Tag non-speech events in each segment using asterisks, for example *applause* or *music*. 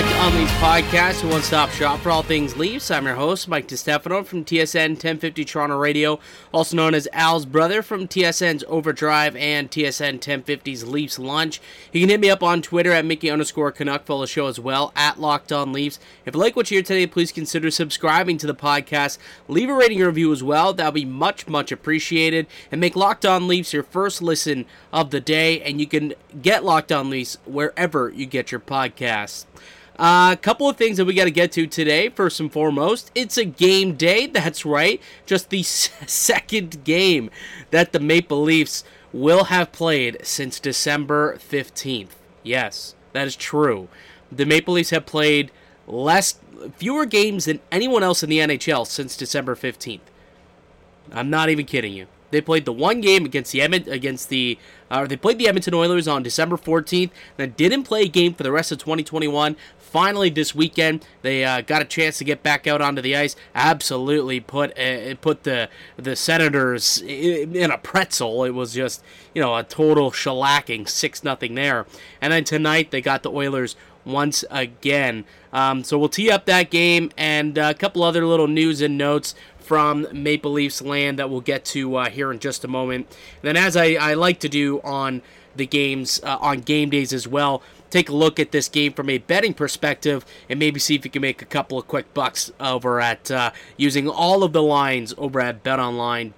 On Leafs podcast, a one-stop shop for all things Leafs. I'm your host, Mike DiStefano from TSN 1050 Toronto Radio, also known as Al's brother from TSN's Overdrive and TSN 1050's Leafs Lunch. You can hit me up on Twitter at Mickey underscore Canuck. Follow the show as well at Locked On Leafs. If you like what you hear today, please consider subscribing to the podcast. Leave a rating review as well. That'll be much, much appreciated. And make Locked On Leafs your first listen of the day. And you can get Locked On Leafs wherever you get your podcast. A uh, couple of things that we got to get to today. First and foremost, it's a game day. That's right. Just the *laughs* second game that the Maple Leafs will have played since December 15th. Yes, that is true. The Maple Leafs have played less fewer games than anyone else in the NHL since December 15th. I'm not even kidding you. They played the one game against the Edmont, against the uh, they played the Edmonton Oilers on December 14th. Then didn't play a game for the rest of 2021. Finally, this weekend they uh, got a chance to get back out onto the ice. Absolutely put uh, put the the Senators in a pretzel. It was just you know a total shellacking, six nothing there. And then tonight they got the Oilers once again. Um, so we'll tee up that game and a couple other little news and notes from Maple Leafs land that we'll get to uh, here in just a moment. And then, as I, I like to do on the games uh, on game days as well, take a look at this game from a betting perspective and maybe see if you can make a couple of quick bucks over at uh, using all of the lines over at betonline.ag.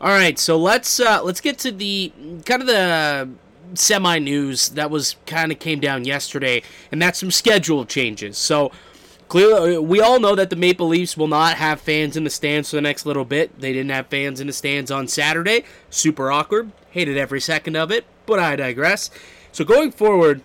All right, so let's uh, let's get to the kind of the semi news that was kind of came down yesterday, and that's some schedule changes. So clearly, we all know that the Maple Leafs will not have fans in the stands for the next little bit. They didn't have fans in the stands on Saturday. Super awkward. Hated every second of it, but I digress. So going forward,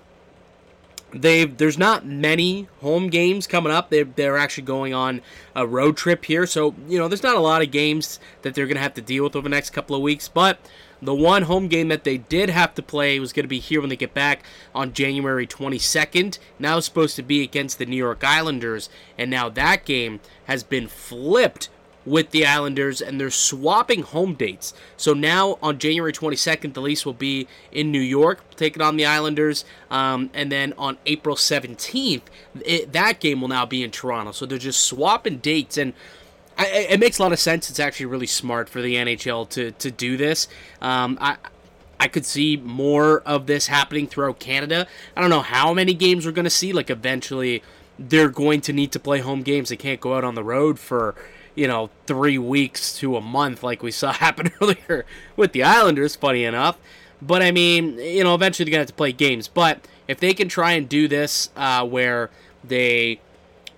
they there's not many home games coming up. They're, they're actually going on a road trip here, so you know there's not a lot of games that they're gonna have to deal with over the next couple of weeks. But the one home game that they did have to play was going to be here when they get back on January 22nd. Now it's supposed to be against the New York Islanders, and now that game has been flipped with the Islanders, and they're swapping home dates. So now on January 22nd, the Leafs will be in New York, taking on the Islanders, um, and then on April 17th, it, that game will now be in Toronto. So they're just swapping dates, and I, it makes a lot of sense. It's actually really smart for the NHL to to do this. Um, I. I could see more of this happening throughout Canada. I don't know how many games we're going to see. Like, eventually, they're going to need to play home games. They can't go out on the road for, you know, three weeks to a month like we saw *laughs* happen *laughs* earlier with the Islanders, funny enough. But, I mean, you know, eventually they're going to have to play games. But if they can try and do this uh, where they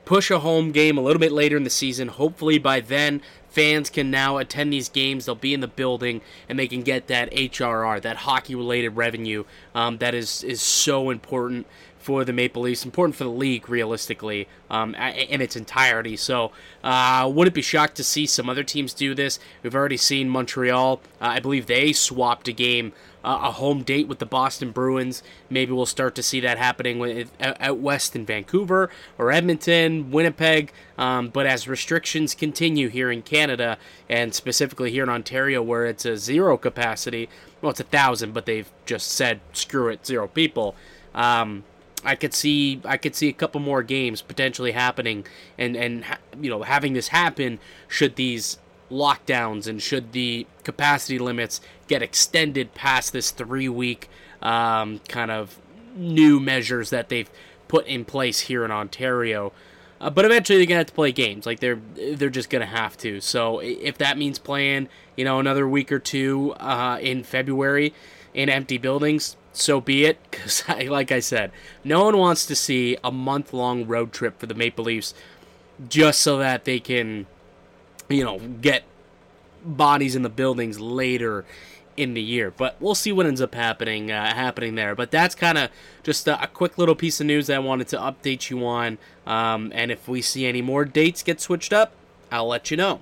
push a home game a little bit later in the season. Hopefully, by then, fans can now attend these games. They'll be in the building and they can get that HRR, that hockey related revenue um, that is, is so important for the Maple Leafs, important for the league, realistically, um, in its entirety. So, uh, wouldn't be shocked to see some other teams do this. We've already seen Montreal. Uh, I believe they swapped a game uh, a home date with the Boston Bruins. Maybe we'll start to see that happening with, out west in Vancouver or Edmonton, Winnipeg. Um, but as restrictions continue here in Canada and specifically here in Ontario, where it's a zero capacity, well, it's a thousand, but they've just said screw it, zero people. Um, I could see I could see a couple more games potentially happening, and and you know having this happen should these lockdowns and should the capacity limits get extended past this three week um, kind of new measures that they've put in place here in Ontario. Uh, but eventually they're gonna have to play games. Like they're they're just gonna have to. So if that means playing, you know, another week or two uh, in February in empty buildings, so be it. Because *laughs* like I said, no one wants to see a month long road trip for the Maple Leafs just so that they can you know, get bodies in the buildings later in the year. But we'll see what ends up happening uh, happening there. But that's kind of just a, a, quick little piece of news I wanted to update you on. Um, and if we see any more dates get switched up, I'll let you know.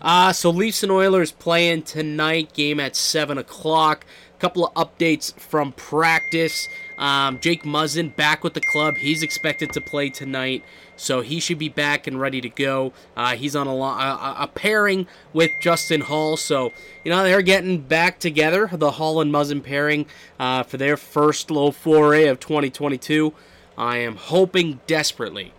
Uh, so Leafs and Oilers playing tonight. Game at seven o'clock. A Couple of updates from practice. Um, Jake Muzzin back with the club. He's expected to play tonight, so he should be back and ready to go. Uh, he's on a, a, a, pairing with Justin Holl, so you know they're getting back together. The Holl and Muzzin pairing uh, for their first low foray of 2022. I am hoping desperately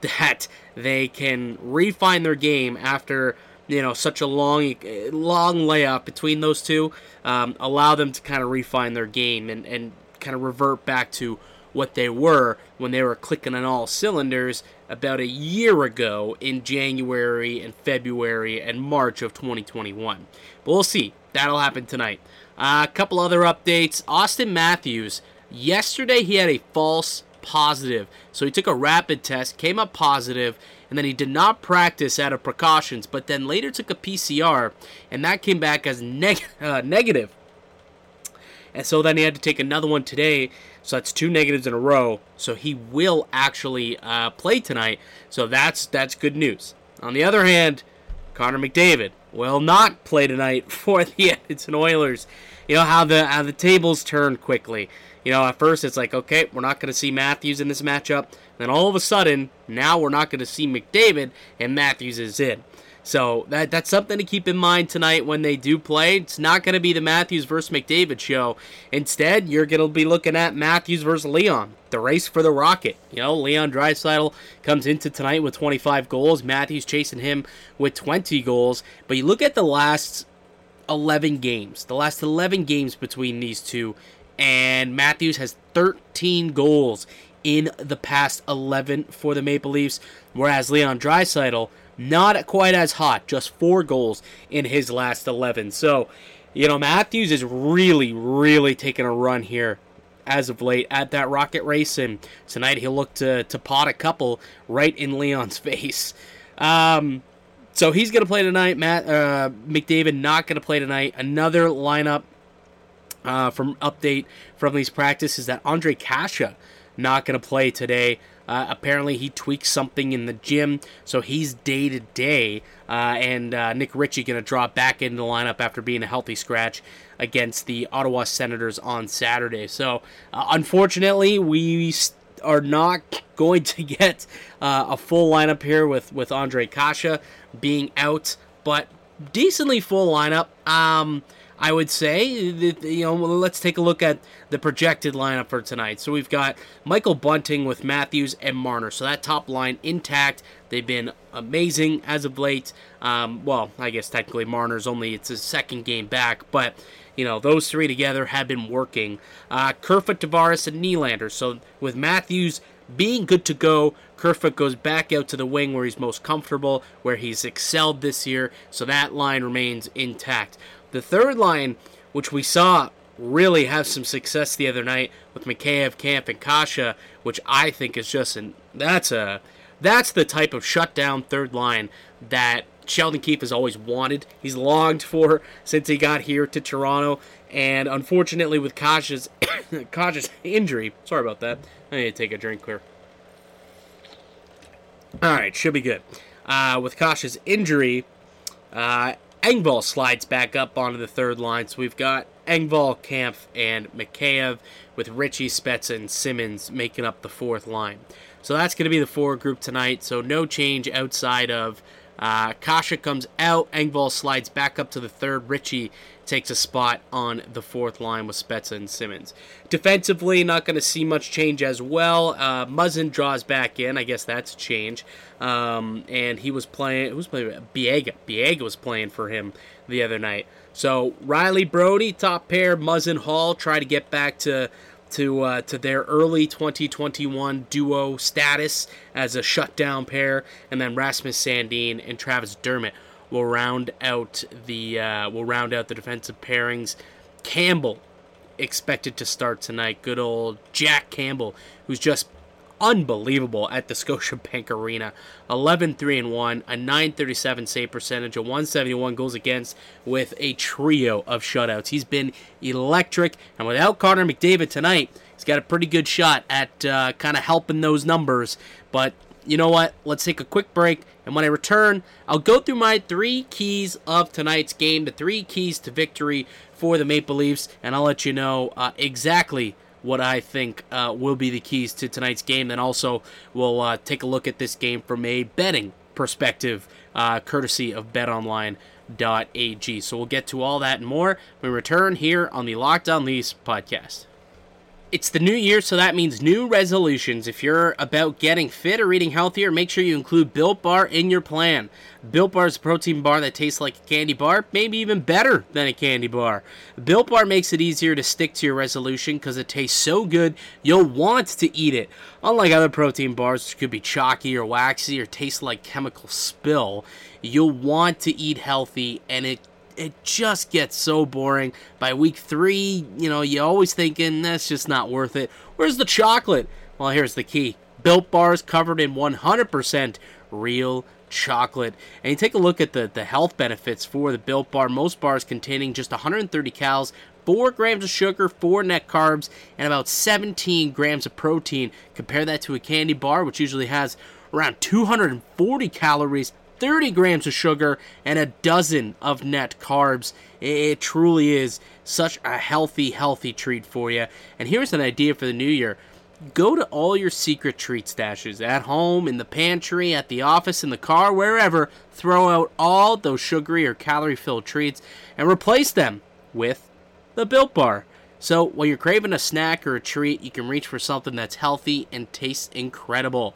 that they can refine their game after you know such a long long layoff between those two um, allow them to kind of refine their game and, and kind of revert back to what they were when they were clicking on all cylinders about a year ago in January and February and March of 2021. But we'll see. That'll happen tonight. Uh, a couple other updates. Auston Matthews. Yesterday he had a false positive. So he took a rapid test, came up positive, and then he did not practice out of precautions, but then later took a PCR, and that came back as neg- *laughs* uh, negative. And so then he had to take another one today. So that's two negatives in a row. So he will actually uh, play tonight. So that's that's good news. On the other hand, Connor McDavid will not play tonight *laughs* for the Edmonton Oilers. You know how the how the tables turn quickly. You know, at first it's like, okay, we're not going to see Matthews in this matchup. Then all of a sudden, now we're not going to see McDavid, and Matthews is in. So that that's something to keep in mind tonight when they do play. It's not going to be the Matthews versus McDavid show. Instead, you're going to be looking at Matthews versus Leon, the race for the Rocket. You know, Leon Draisaitl comes into tonight with 25 goals. Matthews chasing him with 20 goals. But you look at the last 11 games, the last 11 games between these two, and Matthews has 13 goals in the past 11 for the Maple Leafs, whereas Leon Draisaitl not quite as hot, just four goals in his last 11. So, you know, Matthews is really, really taking a run here as of late at that rocket race, and tonight he'll look to, to pot a couple right in Leon's *laughs* face. Um, so he's going to play tonight. Matt uh, McDavid not going to play tonight. Another lineup uh, from update from these practices that Ondrej Kase not going to play today. Uh, apparently, he tweaked something in the gym, so he's day to day. And uh, Nick Ritchie going to drop back into the lineup after being a healthy scratch against the Ottawa Senators on Saturday. So, uh, unfortunately, we are not going to *laughs* get uh, a full lineup here with with Ondrej Kase being out, but decently full lineup. Um, I would say, you know, let's take a look at the projected lineup for tonight. So we've got Michael Bunting with Matthews and Marner. So that top line intact. They've been amazing as of late. Um, well, I guess technically Marner's only it's his second game back, but you know those three together have been working. Uh, Kerfoot, Tavares, and Nylander. So with Matthews being good to go, Kerfoot goes back out to the wing where he's most comfortable, where he's excelled this year. So that line remains intact. The third line, which we saw really have some success the other night with Mikheyev, Kampf, and Kase, which I think is just an that's a that's the type of shutdown third line that Sheldon Keefe has always wanted. He's longed for since he got here to Toronto, and unfortunately with Kase's *coughs* Kase's injury, sorry about that. I need to take a drink here. All right, should be good. Uh, with Kase's injury, uh, Engvall slides back up onto the third line. So we've got Engvall, Kampf, and Mikheyev with Ritchie, Spezza, and Simmonds making up the fourth line. So that's going to be the forward group tonight. So no change outside of uh, Kase comes out. Engvall slides back up to the third. Ritchie takes a spot on the fourth line with Spezza and Simmonds. Defensively, not going to see much change as well. Uh, Muzzin draws back in. I guess that's a change. Um, and he was playing. Who's playing? Biega. Biega was playing for him the other night. So Rielly Brodie, top pair. Muzzin Hall try to get back to to uh, to their early 2021 duo status as a shutdown pair, and then Rasmus Sandin and Travis Dermott will round out the uh, will round out the defensive pairings. Campbell expected to start tonight. Good old Jack Campbell, who's just unbelievable at the Scotiabank Arena. 11 3 and 1, a 937 save percentage, a 171 goals against with a trio of shutouts. He's been electric, and without Connor McDavid tonight, he's got a pretty good shot at uh, kind of helping those numbers. But you know what? Let's take a quick break, And when I return, I'll go through my three keys of tonight's game, the three keys to victory for the Maple Leafs, and I'll let you know uh, exactly what I think uh, will be the keys to tonight's game. Then also, we'll uh, take a look at this game from a betting perspective, uh, courtesy of BetOnline.ag. So we'll get to all that and more when we return here on the Locked On Leafs podcast. It's the new year, so that means new resolutions. If you're about getting fit or eating healthier, make sure you include Built Bar in your plan. Built Bar is a protein bar that tastes like a candy bar, maybe even better than a candy bar. Built Bar makes it easier to stick to your resolution because it tastes so good you'll want to eat it. Unlike other protein bars, which could be chalky or waxy or taste like chemical spill, you'll want to eat healthy and it it just gets so boring. By week three, you know, you're always thinking that's just not worth it. Where's the chocolate? Well, here's the key Built bars covered in 100% real chocolate. And you take a look at the, the health benefits for the Built Bar. Most bars containing just 130 calories, 4 grams of sugar, 4 net carbs, and about 17 grams of protein. Compare that to a candy bar, which usually has around 240 calories, 30 grams of sugar, and a dozen of net carbs. It truly is such a healthy, healthy treat for you. And here's an idea for the new year go to all your secret treat stashes at home, in the pantry, at the office, in the car, wherever. Throw out all those sugary or calorie filled treats and replace them with the Built Bar. So, while you're craving a snack or a treat, you can reach for something that's healthy and tastes incredible.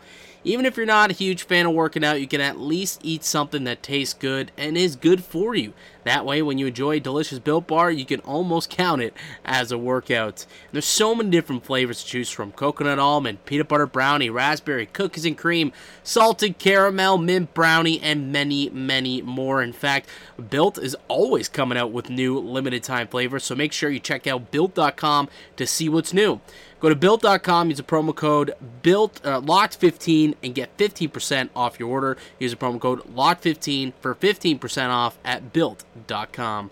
Even if you're not a huge fan of working out, you can at least eat something that tastes good and is good for you. That way, when you enjoy a delicious Built Bar, you can almost count it as a workout. And there's so many different flavors to choose from coconut almond, peanut butter brownie, raspberry, cookies and cream, salted caramel, mint brownie, and many, many more. In fact, Built is always coming out with new limited time flavors, so make sure you check out built.com to see what's new. Go to built.com, use the promo code built uh, locked15 and get 15% off your order. Use the promo code locked15 for 15% off at built.com.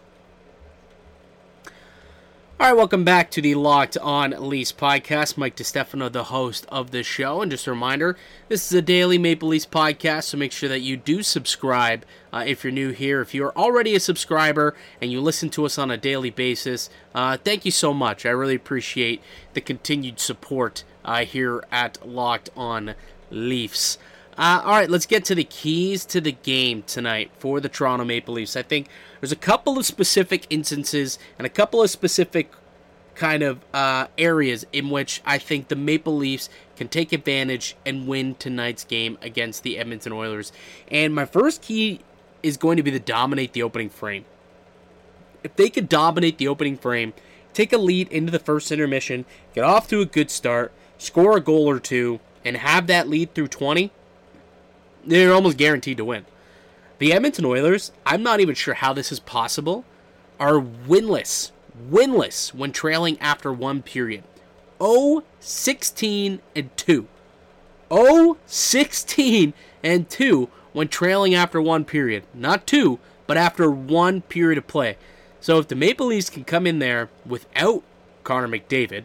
All right, welcome back to the Locked On Leafs podcast. Mike DiStefano, the host of the show. And just a reminder, this is a daily Maple Leafs podcast, so make sure that you do subscribe uh, if you're new here. If you're already a subscriber and you listen to us on a daily basis, uh, thank you so much. I really appreciate the continued support uh, here at Locked On Leafs. Uh, all right, let's get to the keys to the game tonight for the Toronto Maple Leafs. I think there's a couple of specific instances and a couple of specific kind of uh, areas in which I think the Maple Leafs can take advantage and win tonight's game against the Edmonton Oilers. And my first key is going to be to dominate the opening frame. If they could dominate the opening frame, take a lead into the first intermission, get off to a good start, score a goal or two, and have that lead through 20, they're almost guaranteed to win. The Edmonton Oilers, I'm not even sure how this is possible, are winless, winless when trailing after one period. 0 16 and 2. 0 16 and 2 when trailing after one period. Not two, but after one period of play. So if the Maple Leafs can come in there without Connor McDavid,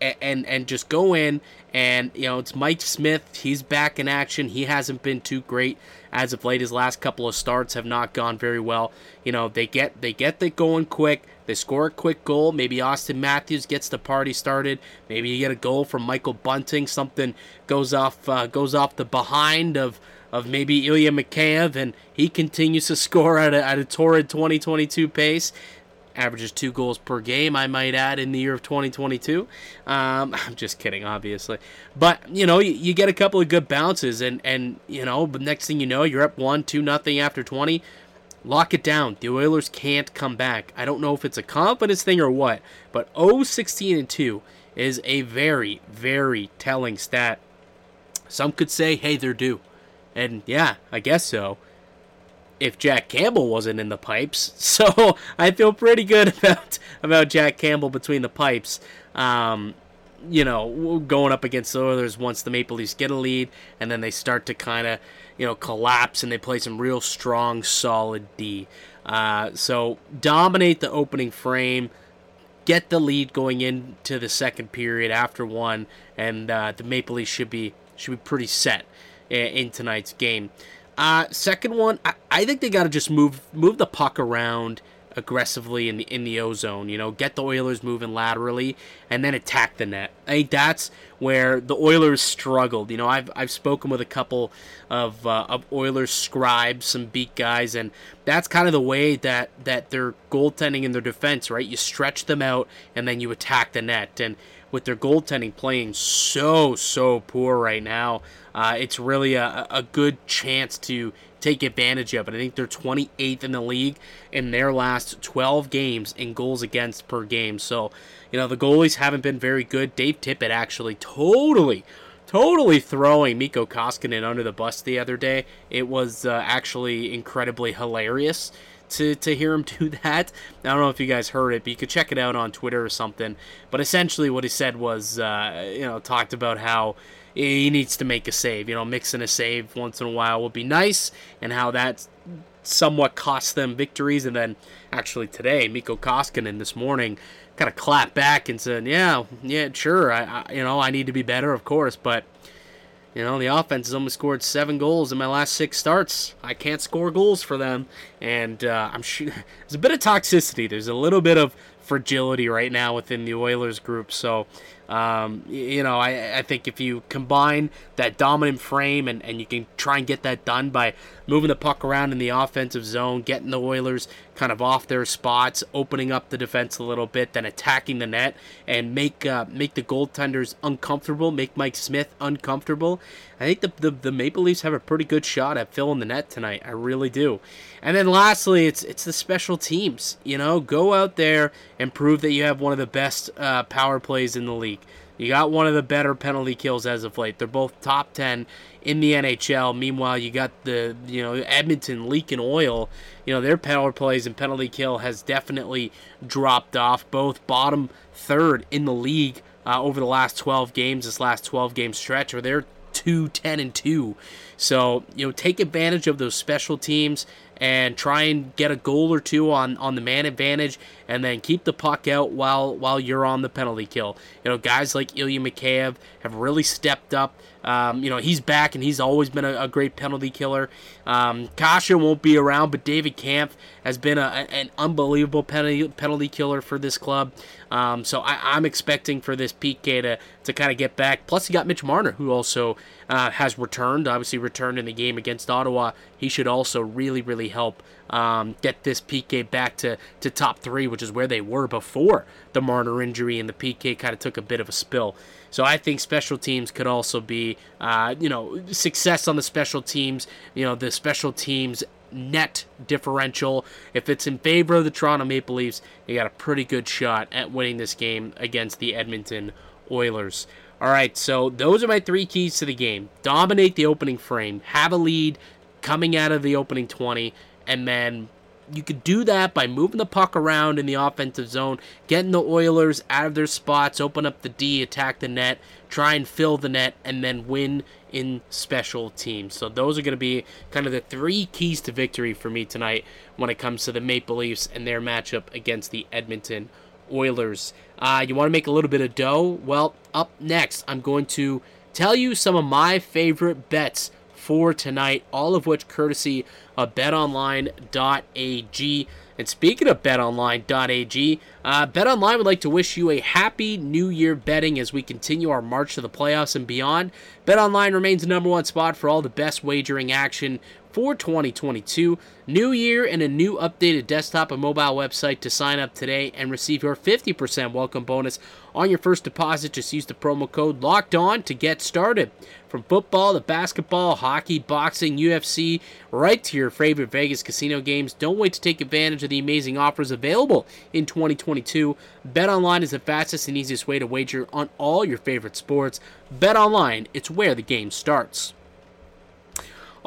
and and just go in and you know it's Mike Smith. He's back in action. He hasn't been too great as of late. His last couple of starts have not gone very well. You know they get they get it going quick. They score a quick goal. Maybe Auston Matthews gets the party started. Maybe you get a goal from Michael Bunting. Something goes off uh, goes off the behind of of maybe Ilya Mikheyev, and he continues to *laughs* score at a, at a torrid 2022 pace averages two goals per game, I might add, in the year of 2022. Um, *laughs* I'm just kidding, obviously. But, you know, you, you, get a couple of good bounces, and, and you know, but next thing you know, you're up 1 2 nothing after 20. Lock it down. The Oilers can't come back. I don't know if it's a confidence thing or what, but 0 16 and 2 is a very, very telling stat. Some could say, hey, they're due. And yeah, I guess so if Jack Campbell wasn't in the pipes. *laughs* So I feel pretty good *laughs* about about Jack Campbell between the pipes. Um, you know, going up against the Oilers once the Maple Leafs get a lead, and then they start to kind of, you know, collapse and they play some real strong, solid D. Uh, so dominate the opening frame, get the lead going into the second period after one, and uh, the Maple Leafs should be should be pretty set in, in tonight's game. Uh, second one, I, I think they got to just move move the puck around aggressively in the in the ozone. You know, get the Oilers moving laterally and then attack the net. I think that's where the Oilers struggled. You know, I've I've spoken with a couple of uh, of Oilers scribes, some beat guys, and that's kind of the way that that their goaltending and their defense, right? You stretch them out and then you attack the net. And with their goaltending playing so so poor right now, uh, it's really a, a good chance to take advantage of it. I think they're 28th in the league in their last 12 games in goals against per game. So, you know, the goalies haven't been very good. Dave Tippett actually totally, totally throwing Mikko Koskinen under the bus the other day. It was uh, actually incredibly hilarious to, to hear him *laughs* do that. I don't know if you guys heard it, but you could check it out on Twitter or something. But essentially, what he said was, uh, you know, talked about how he needs to make a save. You know, mixing a save once in a while would be nice, and how that somewhat cost them victories. And then actually today, Mikko Koskinen this morning kind of clapped back and said, "Yeah, yeah, sure. I, I, you know, I need to be better, of course, but." You know, the offense has only scored seven goals in my last six starts. I can't score goals for them, and uh, I'm sure *laughs* there's a bit of toxicity. There's a little bit of fragility right now within the Oilers group. So um, you know, I, I think if you combine that dominant frame and, and you can try and get that done by moving the puck around in the offensive zone, getting the Oilers kind of off their spots, opening up the defense a little bit, then attacking the net and make uh, make the goaltenders uncomfortable, make Mike Smith uncomfortable. I think the, the, the Maple Leafs have a pretty good shot at filling the net tonight. I really do. And then lastly, it's it's the special teams. You know, go out there and prove that you have one of the best uh, power plays in the league. You got one of the better penalty kills as of late. They're both top 10 in the NHL. Meanwhile, you got the, you know, Edmonton leaking oil. You know, their power plays and penalty kill has definitely dropped off. Both bottom third in the league uh, over the last 12 games, this last 12 game stretch, or they're 2 10 and 2. So, you know, take advantage of those special teams and try and get a goal or two on, on the man advantage and then keep the puck out while while you're on the penalty kill. You know, guys like Ilya Mikheyev have really stepped up. Um, you know, he's back and he's always been a, a great penalty killer. Um, Kase won't be around, but David Kampf has been a, an unbelievable penalty, penalty killer for this club. Um, so I, am expecting for this PK to, to kind of get back. Plus, you got Mitch Marner, who also uh, has returned, obviously returned in the game against Ottawa. He should also really, really help um, get this PK back to, to top three, which is where they were before the Marner injury, and the PK kind of took a bit of a spill. So I think special teams could also be, uh, you know, success on the special teams. You know, the special teams net differential. If it's in favor of the Toronto Maple Leafs, you got a pretty good shot at winning this game against the Edmonton Oilers. All right, so those are my three keys to the game. Dominate the opening frame, have a lead coming out of the opening 20, and then you could do that by moving the puck around in the offensive zone, getting the Oilers out of their spots, open up the D, attack the net, try and fill the net, and then win in special teams. So those are going to be kind of the three keys to victory for me tonight when it comes to the Maple Leafs and their matchup against the Edmonton Oilers. Uh, you want to make a little bit of dough? Well, up next, I'm going to tell you some of my favorite bets for tonight, all of which courtesy of betonline.ag. And speaking of betonline.ag, uh, betonline would like to wish you a happy new year betting as we continue our march to the playoffs and beyond. BetOnline remains the number one spot for all the best wagering action for 2022. New year and a new updated desktop and mobile website to sign up today and receive your 50% welcome bonus on your first deposit. Just use the promo code LOCKED ON to get started. From football to basketball, hockey, boxing, UFC, right to your favorite Vegas casino games, don't wait to take advantage of the amazing offers available in 2022. BetOnline is the fastest and easiest way to wager on all your favorite sports. BetOnline, it's where the game starts.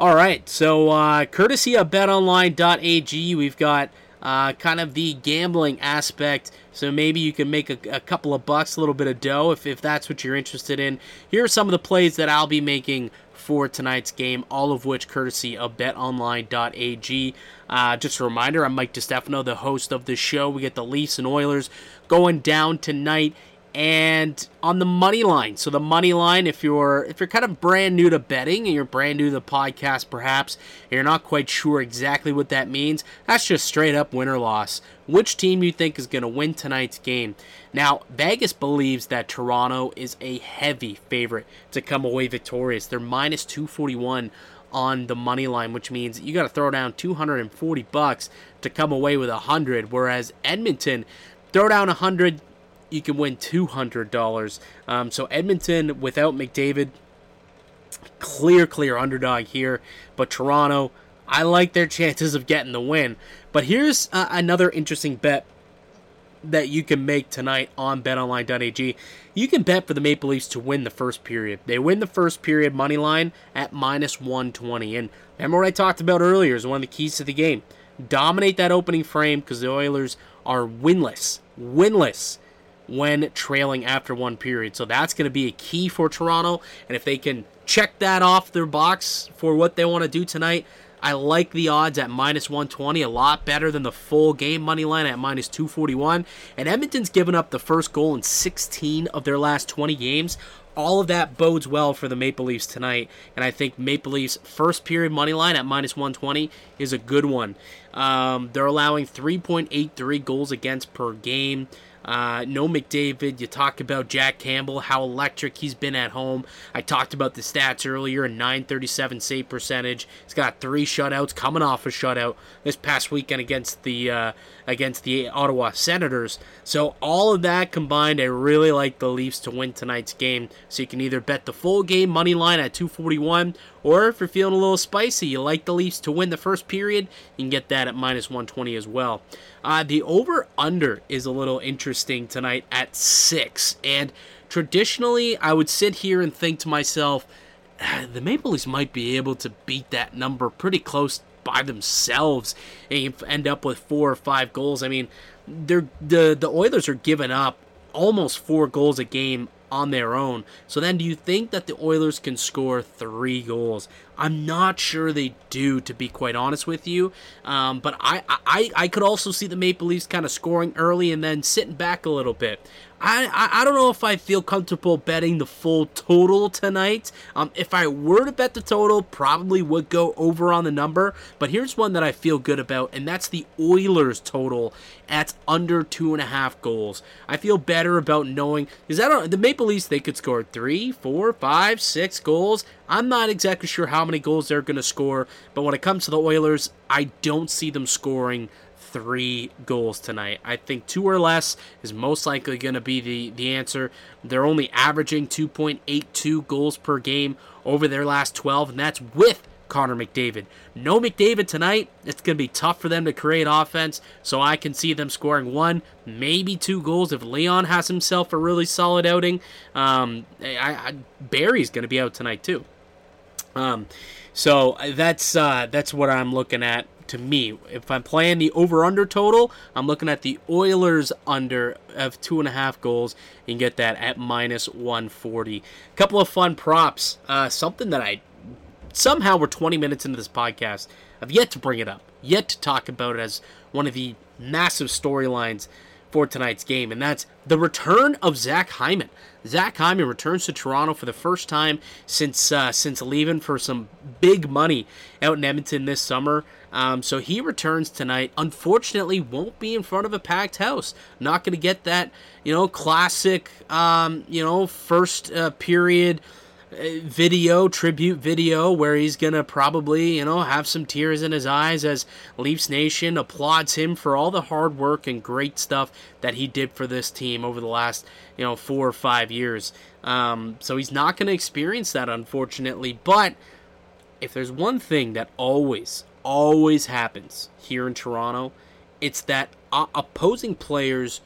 All right, so uh, courtesy of betonline.ag, we've got uh, kind of the gambling aspect. So maybe you can make a, a, couple of bucks, a little bit of dough if, if that's what you're interested in. Here are some of the plays that I'll be making for tonight's game, all of which courtesy of betonline.ag. Uh, just a reminder, I'm Mike DiStefano, the host of the show. We get the Leafs and Oilers going down tonight and on the money line. So the money line, if you're if you're kind of brand new to betting and you're brand new to the podcast, perhaps and you're not quite sure exactly what that means, that's just straight up win or loss. Which team you think is going to win tonight's game? Now Vegas believes that Toronto is a heavy favorite to come away victorious. They're minus two forty one on the money line, which means you got to throw down 240 bucks to come away with a 100 whereas Edmonton throw down a 100 you can win $200. Um, so Edmonton without McDavid, clear, clear underdog here. But Toronto, I like their chances of getting the win. But here's uh, another interesting bet that you can make tonight on betonline.ag. You can bet for the Maple Leafs to win the first period. They win the first period money line at minus 120. And remember what I talked about earlier is one of the keys to the game. Dominate that opening frame because the Oilers are winless. Winless when trailing after one period. So that's going to be a key for Toronto. And if they can check that off their box for what they want to do tonight, I like the odds at minus 120, a lot better than the full game money line at minus 241. And Edmonton's given up the first goal in 16 of their last 20 games. All of that bodes well for the Maple Leafs tonight, and I think Maple Leafs first period money line at minus 120 is a good one. Um, they're allowing 3.83 goals against per game. Uh, no McDavid. You talk about Jack Campbell, how electric he's been at home. I talked about the stats earlier, a 937 save percentage. He's got three shutouts, coming off a shutout this past weekend against the uh, against the Ottawa Senators. So all of that combined, I really like the Leafs to win tonight's game. So you can either bet the full game money line at 241, or if you're feeling a little spicy, you like the Leafs to win the first period, you can get that at minus 120 as well. Uh, the over under is a little interesting tonight at six, and traditionally I would sit here and think to myself. Ah, the Maple Leafs might be able to beat that number pretty close by themselves and end up with four or five goals. I mean, they're the the Oilers are giving up almost four goals a game on their own. So then do you think that the Oilers can score three goals? I'm not sure they do, to be quite honest with you. Um, but I, I, I could also see the Maple Leafs kind of scoring early and then sitting back a little bit. I, I, I don't know if I feel comfortable betting the full total tonight. Um, if I were to bet the total, probably would go over on the number. But here's one that I feel good about, and that's the Oilers total at under two and a half goals. I feel better about knowing is that the Maple Leafs they could score three, four, five, six goals. I'm not exactly sure how many goals they're going to score, but when it comes to the Oilers, I don't see them scoring three goals tonight. I think two or less is most likely going to be the, the answer. They're only averaging 2.82 goals per game over their last 12, and that's with Connor McDavid. No McDavid tonight. It's going to be tough for them to create offense, so I can see them scoring one, maybe two goals if Leon has himself a really solid outing. Um, I, I, Barrie's going to be out tonight too. Um, so that's uh, that's what I'm looking at to me. If I'm playing the over under total, I'm looking at the Oilers under of two and a half goals. You get that at minus 140. A Couple of fun props. Uh, something that I somehow we're 20 minutes into this podcast. I've yet to bring it up, yet to talk about it as one of the massive storylines for tonight's game, and that's the return of Zach Hyman. Zach Hyman returns to Toronto for the first time since uh, since leaving for some big money out in Edmonton this summer. Um, so he returns tonight. Unfortunately, won't be in front of a packed house. Not going to get that you know classic um, you know first uh, period video, tribute video, where he's gonna probably, you know, have some tears in his eyes as Leafs Nation applauds him for all the hard work and great stuff that he did for this team over the last, you know, four or five years. Um, so he's not gonna experience that, unfortunately. But if there's one thing that always, always happens here in Toronto, it's that uh, opposing players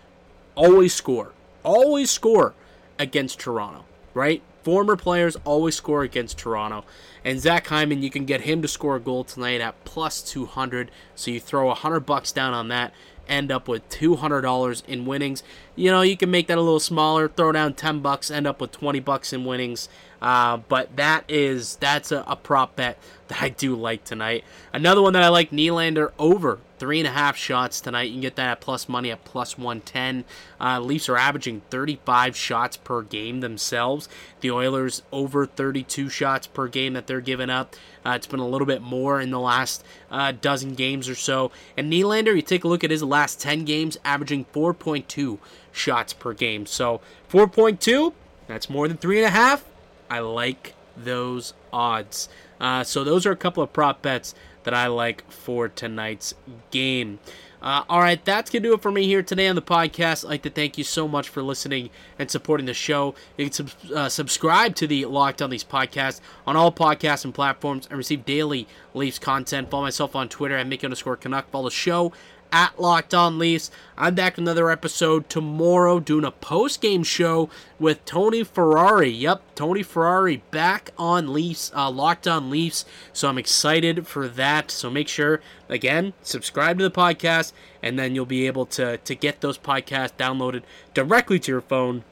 always score, always score against Toronto, right? Former players always score against Toronto. And Zach Hyman, you can get him to score a goal tonight at plus 200. So you throw 100 bucks down on that, end up with $200 in winnings. You know, you can make that a little smaller, throw down 10 bucks, end up with 20 bucks in winnings. Uh, but that is that's a, a prop bet that I do like tonight. Another one that I like, Nylander over three and a half shots tonight. You can get that at plus money at plus 110. Uh, Leafs are averaging 35 shots per game themselves. The Oilers over 32 shots per game that they're giving up. Uh, it's been a little bit more in the last uh, dozen games or so. And Nylander, you take a look at his last 10 games, averaging 4.2 shots per game. So 4.2, that's more than three and a half. I like those odds. Uh, so those are a couple of prop bets that I like for tonight's game. Uh, all right, that's going to do it for me here today on the podcast. I'd like to thank you so much for listening and supporting the show. You can sub- uh, subscribe to the Locked On Leafs podcast on all podcasts and platforms and receive daily Leafs content. Follow myself on Twitter at Mickey underscore Canuck. Follow the show at Locked On Leafs. I'm back with another episode tomorrow doing a post game show with Tony Ferrari. Yep, Tony Ferrari back on Leafs, uh, Locked On Leafs. So I'm excited for that. So make sure, again, subscribe to the podcast, and then you'll be able to, to get those podcasts downloaded directly to your phone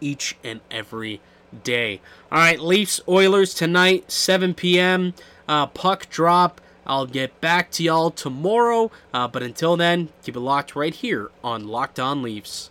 each and every day. All right, Leafs Oilers tonight, 7 p.m. Uh, puck drop. I'll get back to y'all tomorrow. Uh, but until then, keep it locked right here on Locked On Leafs.